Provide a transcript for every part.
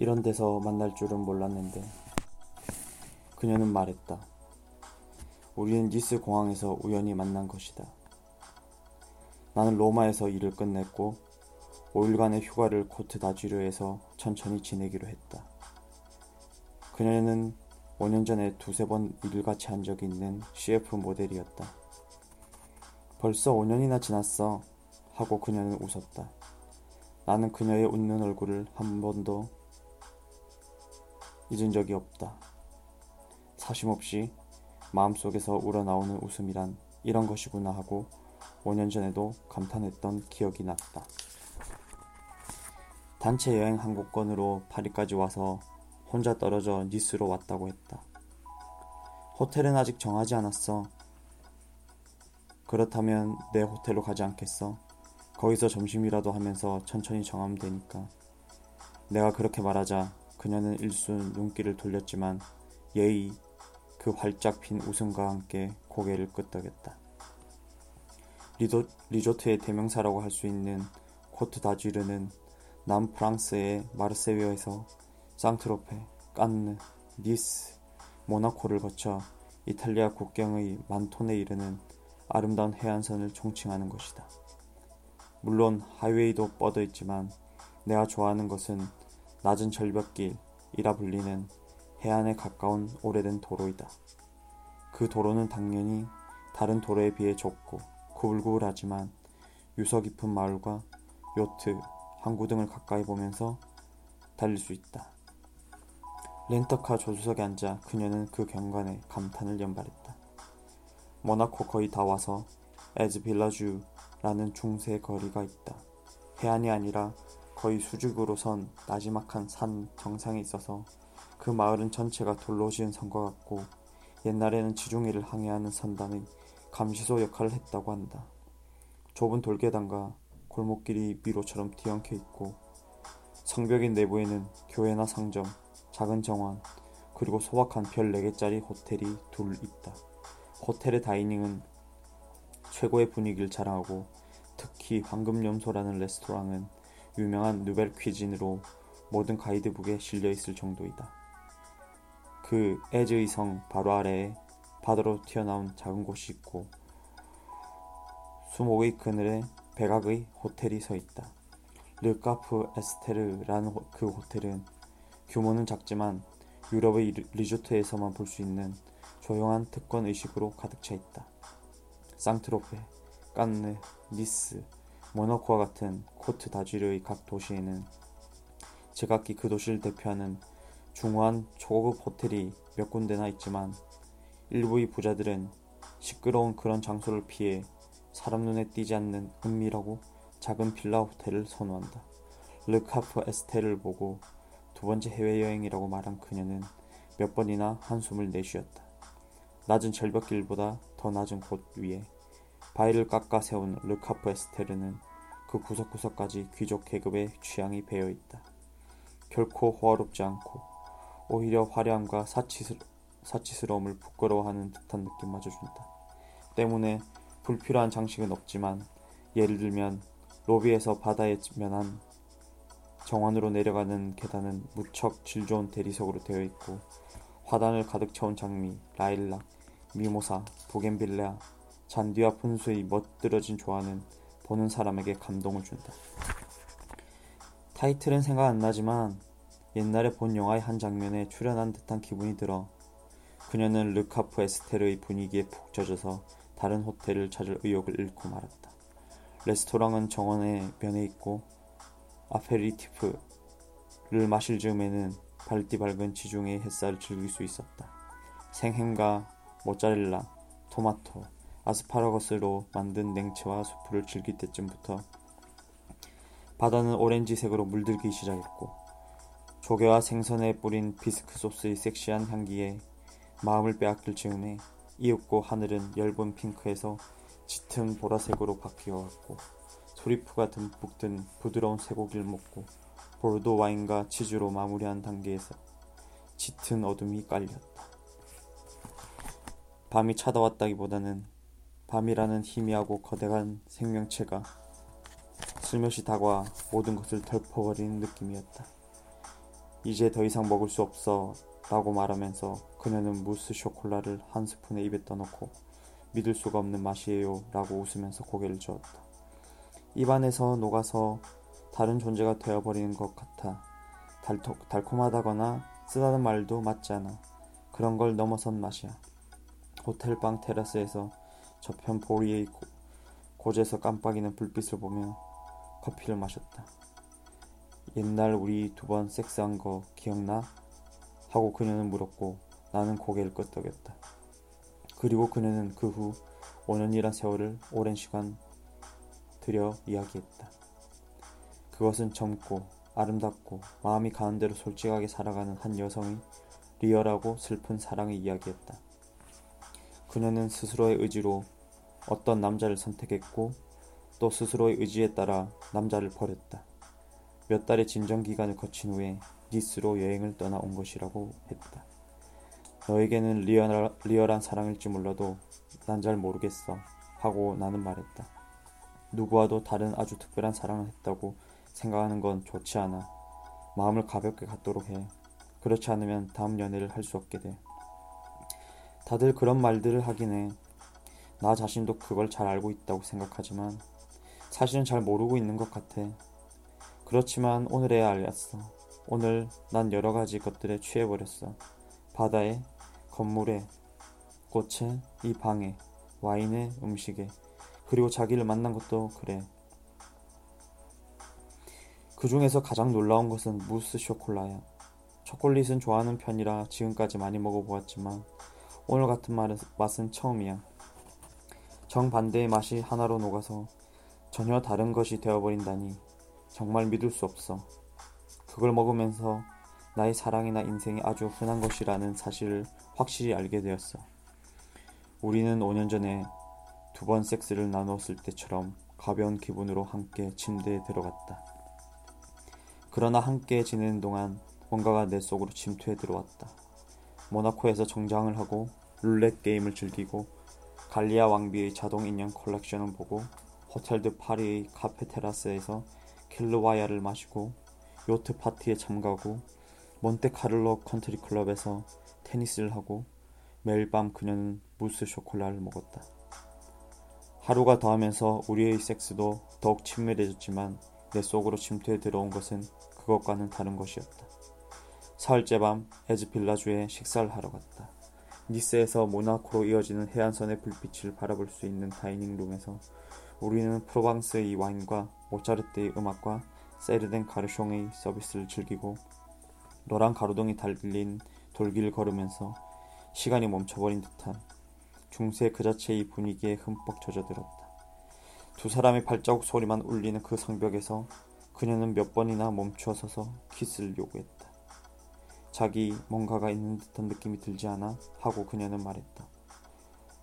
이런 데서 만날 줄은 몰랐는데 그녀는 말했다. 우리는 니스 공항에서 우연히 만난 것이다. 나는 로마에서 일을 끝냈고 5일간의 휴가를 코트 다쥐르에서 천천히 지내기로 했다. 그녀는 5년 전에 두세 번 일을 같이 한 적이 있는 CF 모델이었다. 벌써 5년이나 지났어. 하고 그녀는 웃었다. 나는 그녀의 웃는 얼굴을 한 번도 잊은 적이 없다. 사심 없이 마음속에서 우러나오는 웃음이란 이런 것이구나 하고 5년 전에도 감탄했던 기억이 났다. 단체 여행 항공권으로 파리까지 와서 혼자 떨어져 니스로 왔다고 했다. 호텔은 아직 정하지 않았어. 그렇다면 내 호텔로 가지 않겠어? 거기서 점심이라도 하면서 천천히 정하면 되니까. 내가 그렇게 말하자 그녀는 일순 눈길을 돌렸지만 예의 그 활짝 핀 웃음과 함께 고개를 끄덕였다. 리도, 리조트의 대명사라고 할 수 있는 코트 다쥐르는 남프랑스의 마르세유에서 상트로페, 깐느, 니스, 모나코를 거쳐 이탈리아 국경의 만톤에 이르는 아름다운 해안선을 총칭하는 것이다. 물론 하이웨이도 뻗어 있지만 내가 좋아하는 것은 낮은 절벽길이라 불리는 해안에 가까운 오래된 도로이다. 그 도로는 당연히 다른 도로에 비해 좁고 구불구불하지만 유서 깊은 마을과 요트, 항구 등을 가까이 보면서 달릴 수 있다. 렌터카 조수석에 앉아 그녀는 그 경관에 감탄을 연발했다. 모나코 거의 다 와서 에즈 빌라주라는 중세 거리가 있다. 해안이 아니라 거의 수직으로 선 나지막한 산 정상에 있어서 그 마을은 전체가 돌로 지은 선과 같고 옛날에는 지중해를 항해하는 선단의 감시소 역할을 했다고 한다. 좁은 돌계단과 골목길이 미로처럼 뒤엉켜 있고 성벽인 내부에는 교회나 상점, 작은 정원, 그리고 소박한 별 4개짜리 호텔이 둘 있다. 호텔의 다이닝은 최고의 분위기를 자랑하고 특히 황금염소라는 레스토랑은 유명한 누벨 퀴진으로 모든 가이드북에 실려 있을 정도이다. 그 에즈의 성 바로 아래에 바다로 튀어나온 작은 곳이 있고 수목의 그늘에 백악의 호텔이 서 있다. 르카프 에스테르라는 그 호텔은 규모는 작지만 유럽의 리조트에서만 볼 수 있는 조용한 특권 의식으로 가득 차 있다. 상트로페, 깐느, 니스, 모나코와 같은 코트 다쥐르의 각 도시에는 제각기 그 도시를 대표하는 중후한 초고급 호텔이 몇 군데나 있지만 일부의 부자들은 시끄러운 그런 장소를 피해 사람 눈에 띄지 않는 은밀하고 작은 빌라 호텔을 선호한다. 르카프 에스테를 보고 두 번째 해외여행이라고 말한 그녀는 몇 번이나 한숨을 내쉬었다. 낮은 절벽길보다 더 낮은 곳 위에 바위를 깎아 세운 르카프 에스테르는 그 구석구석까지 귀족 계급의 취향이 배어 있다. 결코 호화롭지 않고 오히려 화려함과 사치스, 사치스러움을 부끄러워하는 듯한 느낌마저 준다. 때문에 불필요한 장식은 없지만 예를 들면 로비에서 바다에 면한 정원으로 내려가는 계단은 무척 질 좋은 대리석으로 되어 있고 화단을 가득 채운 장미, 라일락, 미모사, 보겐빌레아, 잔디와 분수의 멋들어진 조화는 보는 사람에게 감동을 준다. 타이틀은 생각 안 나지만 옛날에 본 영화의 한 장면에 출연한 듯한 기분이 들어 그녀는 르카프 에스테르의 분위기에 푹 젖어서 다른 호텔을 찾을 의욕을 잃고 말았다. 레스토랑은 정원의 면에 있고 아페리티프를 마실 즈음에는 밝디 밝은 지중해의 햇살을 즐길 수 있었다. 생햄과 모짜렐라, 토마토, 아스파라거스로 만든 냉채와 수프를 즐길 때쯤부터 바다는 오렌지색으로 물들기 시작했고 조개와 생선에 뿌린 비스크 소스의 섹시한 향기에 마음을 빼앗길 즈음에 이윽고 하늘은 엷은 핑크에서 짙은 보라색으로 바뀌어갔고 소리프가 듬뿍 든 부드러운 쇠고기를 먹고 보르도 와인과 치즈로 마무리한 단계에서 짙은 어둠이 깔렸다. 밤이 찾아왔다기보다는 밤이라는 희미하고 거대한 생명체가 슬며시 다가와 모든 것을 덜퍼버리는 느낌이었다. 이제 더 이상 먹을 수 없어 라고 말하면서 그녀는 무스 쇼콜라를 한 스푼에 입에 떠넣고 믿을 수가 없는 맛이에요 라고 웃으면서 고개를 저었다. 입안에서 녹아서 다른 존재가 되어버리는 것 같아 달토, 달콤하다거나 쓰다는 말도 맞지 않아 그런 걸 넘어선 맛이야. 호텔 방 테라스에서 저편 보리의 고, 고제서 깜빡이는 불빛을 보며 커피를 마셨다. 옛날 우리 두 번 섹스한 거 기억나? 하고 그녀는 물었고 나는 고개를 끄덕였다. 그리고 그녀는 그 후 5년이란 세월을 오랜 시간 들여 이야기했다. 그것은 젊고 아름답고 마음이 가는 대로 솔직하게 살아가는 한 여성의 리얼하고 슬픈 사랑의 이야기였다. 그녀는 스스로의 의지로 어떤 남자를 선택했고 또 스스로의 의지에 따라 남자를 버렸다. 몇 달의 진정 기간을 거친 후에 니스로 여행을 떠나온 것이라고 했다. 너에게는 리얼, 리얼한 사랑일지 몰라도 난 잘 모르겠어 하고 나는 말했다. 누구와도 다른 아주 특별한 사랑을 했다고 생각하는 건 좋지 않아. 마음을 가볍게 갖도록 해. 그렇지 않으면 다음 연애를 할 수 없게 돼. 다들 그런 말들을 하긴 해. 나 자신도 그걸 잘 알고 있다고 생각하지만 사실은 잘 모르고 있는 것 같아. 그렇지만 오늘에야 알렸어. 오늘 난 여러 가지 것들에 취해버렸어. 바다에, 건물에, 꽃에, 이 방에, 와인에, 음식에, 그리고 자기를 만난 것도 그래. 그 중에서 가장 놀라운 것은 무스 쇼콜라야. 초콜릿은 좋아하는 편이라 지금까지 많이 먹어보았지만 오늘 같은 맛은 처음이야. 정반대의 맛이 하나로 녹아서 전혀 다른 것이 되어버린다니 정말 믿을 수 없어. 그걸 먹으면서 나의 사랑이나 인생이 아주 흔한 것이라는 사실을 확실히 알게 되었어. 우리는 5년 전에 두 번 섹스를 나누었을 때처럼 가벼운 기분으로 함께 침대에 들어갔다. 그러나 함께 지내는 동안 뭔가가 내 속으로 침투해 들어왔다. 모나코에서 정장을 하고 룰렛 게임을 즐기고 갈리아 왕비의 자동 인형 컬렉션을 보고 호텔 드 파리의 카페 테라스에서 kir royal을 마시고 요트 파티에 참가하고 몬테카를로 컨트리 클럽에서 테니스를 하고 매일 밤 그녀는 mousse chocolat를 먹었다. 하루가 더하면서 우리의 섹스도 더욱 친밀해졌지만 내 속으로 침투해 들어온 것은 그것과는 다른 것이었다. 사흘째 밤 에즈 빌라주에 식사를 하러 갔다. 니스에서 모나코로 이어지는 해안선의 불빛을 바라볼 수 있는 다이닝룸에서 우리는 프로방스의 와인과 모차르트의 음악과 세르덴 가르숑의 서비스를 즐기고 노란 가로등이 달린 돌길을 걸으면서 시간이 멈춰버린 듯한 중세 그 자체의 분위기에 흠뻑 젖어들었다. 두 사람의 발자국 소리만 울리는 그 성벽에서 그녀는 몇 번이나 멈추어 서서 키스를 요구했다. 자기 뭔가가 있는 듯한 느낌이 들지 않아? 하고 그녀는 말했다.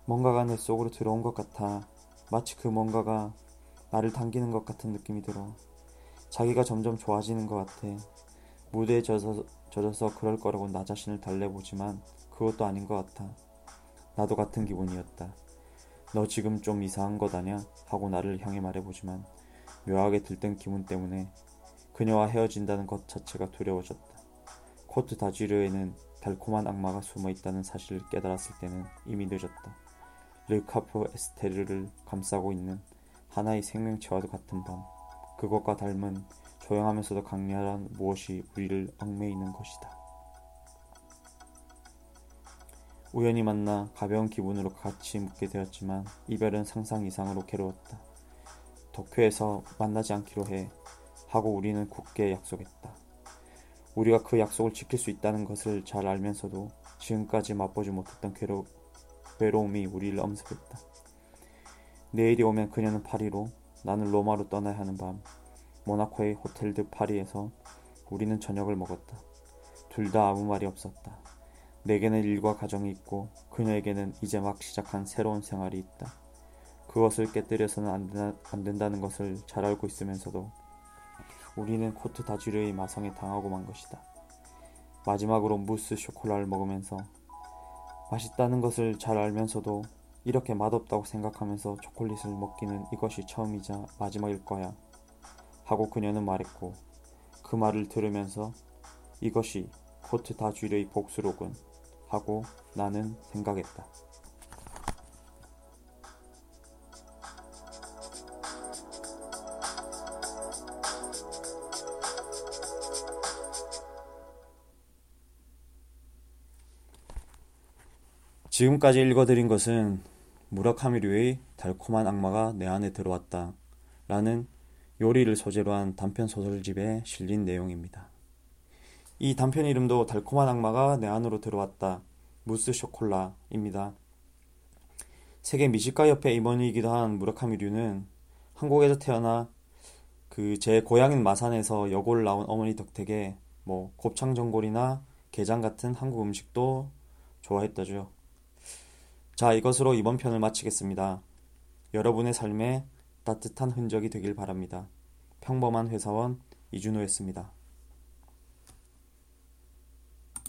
뭔가가 내 속으로 들어온 것 같아. 마치 그 뭔가가 나를 당기는 것 같은 느낌이 들어. 자기가 점점 좋아지는 것 같아. 무대에 젖어서, 젖어서 그럴 거라고 나 자신을 달래보지만 그것도 아닌 것 같아. 나도 같은 기분이었다. 너 지금 좀 이상한 것 아냐? 하고 나를 향해 말해보지만 묘하게 들뜬 기분 때문에 그녀와 헤어진다는 것 자체가 두려워졌다. 코트 다지르에는 달콤한 악마가 숨어 있다는 사실을 깨달았을 때는 이미 늦었다. 르카프 에스테르를 감싸고 있는 하나의 생명체와도 같은 밤. 그것과 닮은 조용하면서도 강렬한 무엇이 우리를 얽매이는 것이다. 우연히 만나 가벼운 기분으로 같이 묵게 되었지만 이별은 상상 이상으로 괴로웠다. 도쿄에서 만나지 않기로 해 하고 우리는 굳게 약속했다. 우리가 그 약속을 지킬 수 있다는 것을 잘 알면서도 지금까지 맛보지 못했던 괴로, 외로움이 우리를 엄습했다. 내일이 오면 그녀는 파리로, 나는 로마로 떠나야 하는 밤, 모나코의 호텔 드 파리에서 우리는 저녁을 먹었다. 둘 다 아무 말이 없었다. 내게는 일과 가정이 있고 그녀에게는 이제 막 시작한 새로운 생활이 있다. 그것을 깨뜨려서는 안, 된다, 안 된다는 것을 잘 알고 있으면서도 우리는 코트 다주르의 마성에 당하고 만 것이다. 마지막으로 무스 쇼콜라를 먹으면서 맛있다는 것을 잘 알면서도 이렇게 맛없다고 생각하면서 초콜릿을 먹기는 이것이 처음이자 마지막일 거야. 하고 그녀는 말했고 그 말을 들으면서 이것이 코트 다주르의 복수로군 하고 나는 생각했다. 지금까지 읽어드린 것은 무라카미류의 달콤한 악마가 내 안에 들어왔다 라는 요리를 소재로 한 단편 소설집에 실린 내용입니다. 이 단편 이름도 달콤한 악마가 내 안으로 들어왔다. 무스 쇼콜라입니다. 세계 미식가 협회 임원이기도 한 무라카미류는 한국에서 태어나 그 제 고향인 마산에서 여고를 나온 어머니 덕택에 뭐 곱창 전골이나 게장 같은 한국 음식도 좋아했다죠. 자, 이것으로 이번 편을 마치겠습니다. 여러분의 삶에 따뜻한 흔적이 되길 바랍니다. 평범한 회사원 이준호였습니다.